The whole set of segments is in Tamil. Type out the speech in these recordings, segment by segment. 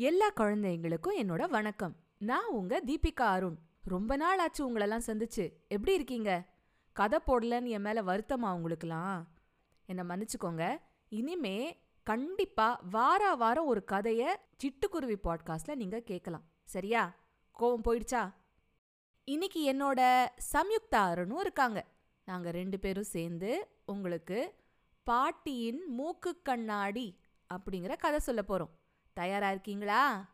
எல்லா குழந்தைங்களுக்கும் என்னோட வணக்கம். நான் உங்க தீபிகா அருண். ரொம்ப நாள் ஆச்சு உங்களெல்லாம் சந்திச்சு. எப்படி இருக்கீங்க? கதை போடலன்னு என் மேல வருத்தமா உங்களுக்குலாம் என்னை மன்னிச்சுக்கோங்க. இனிமே கண்டிப்பா வாரா வாரம் ஒரு கதைய சிட்டுக்குருவி பாட்காஸ்ட்ல நீங்க கேட்கலாம். சரியா? கோவம் போயிடுச்சா? இன்னைக்கு என்னோட சம்யுக்தா அருணும் இருக்காங்க. நாங்க ரெண்டு பேரும் சேர்ந்து உங்களுக்கு பாட்டியின் மூக்கு கண்ணாடி அப்படிங்கிற கதை சொல்ல போறோம். தயாரா இருக்கீங்களா?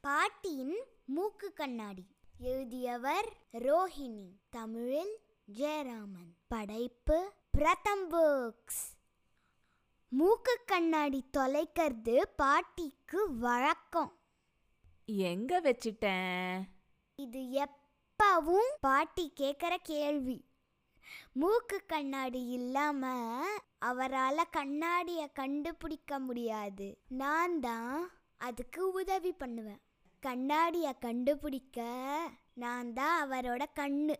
பாட்டியின் மூக்கு கண்ணாடி. எழுதியவர் ரோஹிணி. தமிழில் ஜெயராமன். படைப்பு பிரதம் புக்ஸ் மூக்கு கண்ணாடி தொலைக்கிறது பாட்டிக்கு வழக்கம். எங்க வச்சிட்டேன்? இது எப்பவும் பாட்டி கேட்குற கேள்வி. மூக்கு கண்ணாடி இல்லாம அவரால் கண்ணாடியை கண்டுபிடிக்க முடியாது. நான் தான் அதுக்கு உதவி பண்ணுவேன். கண்ணாடியை கண்டுபிடிக்க நான் தான் அவரோட கண்ணு.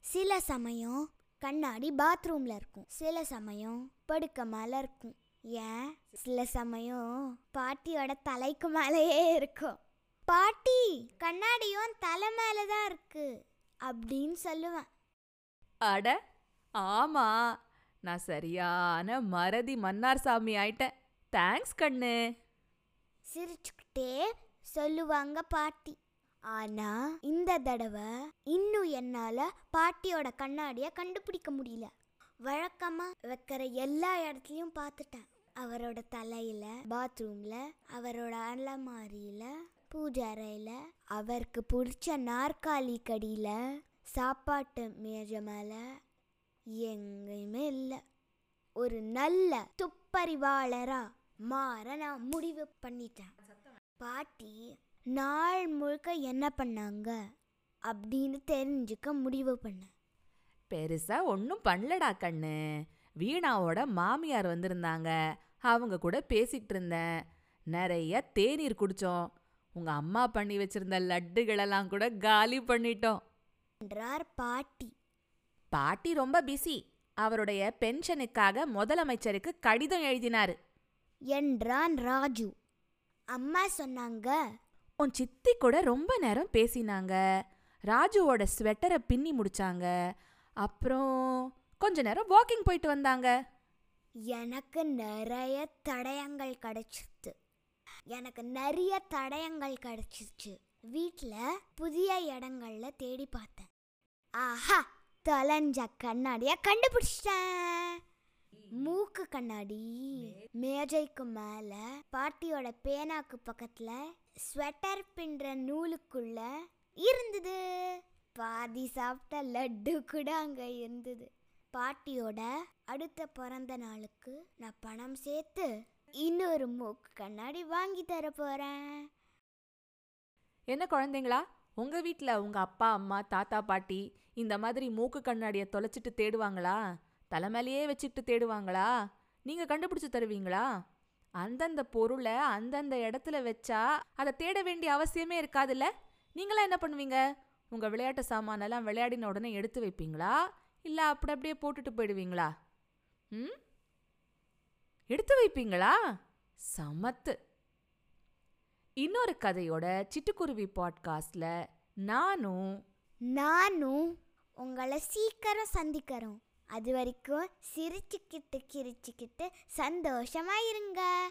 சில சமயம் கண்ணாடி பாத்ரூம்ல இருக்கும். சில சமயம் படுக்க மேலே இருக்கும். ஏன்? சில சமயம் பாட்டியோட தலைக்கு மேலேயே இருக்கும். பாட்டி கண்ணாடியும் தலை மேலே தான் இருக்கு. அப்படின்னு சொல்லுவேன். அட ஆமா. நான் சரியான மறதி மன்னார் சாமி ஆயிட்டேன். தேங்க்ஸ் கண்ணு. சிரிச்சுக்கிட்டே சொல்லுவாங்க பாட்டி. ஆனா இந்த தடவை இன்னும் என்னால பாட்டியோட கண்ணாடியை கண்டுபிடிக்க முடியல. வழக்கமா வைக்கிற எல்லா இடத்துலயும் பார்த்துட்டேன். அவரோட தலையில பாத்ரூம்ல அவரோட அலமாரியில பூஜை அறையில அவருக்கு பிடிச்ச நாற்காலி கடியில சாப்பாட்டு மேஜை மேலே எங்கேயுமே இல்லை. ஒரு நல்ல துப்பறிவாளரா மாற நான் முடிவு பண்ணிட்டேன். பாட்டி நாள் முழுக்க என்ன பண்ணாங்க அப்படின்னு தெரிஞ்சுக்க முடிவு பண்ணேன் பெருசா ஒன்றும் பண்ணலடா கண்ணு. வீணாவோட மாமியார் வந்திருந்தாங்க. அவங்க கூட பேசிகிட்டு இருந்தேன். நிறைய தேநீர் குடிச்சோம். உங்க அம்மா பண்ணி வச்சிருந்த லட்டுகளெல்லாம் கூட காலி பண்ணிட்டோம். என்றார் பாட்டி. பாட்டி ரொம்ப பிஸி. அவருடைய பென்ஷனுக்காக முதலமைச்சருக்கு கடிதம் எழுதினாரு. என்றான் ராஜு. அம்மா சொன்னாங்க உன் சித்தி கூட ரொம்ப நேரம் பேசினாங்க. ராஜுவோட ஸ்வெட்டரை பின்னி முடிச்சாங்க. அப்புறம் கொஞ்ச நேரம் வாக்கிங் போயிட்டு வந்தாங்க. எனக்கு நிறைய தடயங்கள் கிடைச்சிச்சு எனக்கு நிறைய தடயங்கள் கிடைச்சிச்சு வீட்டில் புதிய இடங்கள்ல தேடி பார்த்தேன். ஆஹா தொலைஞ்ச கண்ணாடிய கண்டுபிடிச்சிட்டேன். மூக்கு கண்ணாடி மேஜைக்கு மேல பாட்டியோட பேனாக்கு பக்கத்துல ஸ்வெட்டர் பின்ற நூலுக்குள்ள இருந்தது. பாதி சாப்பிட்ட லட்டு கூட அங்க இருந்தது. பாட்டியோட அடுத்த பிறந்த நாளுக்கு நான் பணம் சேர்த்து இன்னொரு மூக்கு கண்ணாடி வாங்கி தர போறேன். என்ன குழந்தைங்களா? உங்க வீட்டில் உங்க அப்பா அம்மா தாத்தா பாட்டி இந்த மாதிரி மூக்கு கண்ணாடியை தொலைச்சிட்டு தேடுவாங்களா? தலைமையிலேயே வச்சுக்கிட்டு தேடுவாங்களா? நீங்க கண்டுபிடிச்சு தருவீங்களா? அந்தந்த பொருளை அந்தந்த இடத்துல வச்சா அதை தேட வேண்டிய அவசியமே இருக்காதுல்ல? நீங்களா என்ன பண்ணுவீங்க? உங்க விளையாட்டு சாமானெல்லாம் விளையாடின உடனே எடுத்து வைப்பீங்களா? இல்லை அப்படி அப்படியே போட்டுட்டு போயிடுவீங்களா? ம்? எடுத்து வைப்பீங்களா? சமத்து. இன்னொரு கதையோட சிட்டுக்குருவி பாட்காஸ்ட்ல நானும் நானும் உங்களை சீக்கிரம் சந்திக்கிறோம். அது வரைக்கும் சிரிச்சுக்கிட்டு கிரிச்சுக்கிட்டு சந்தோஷமா இருங்க.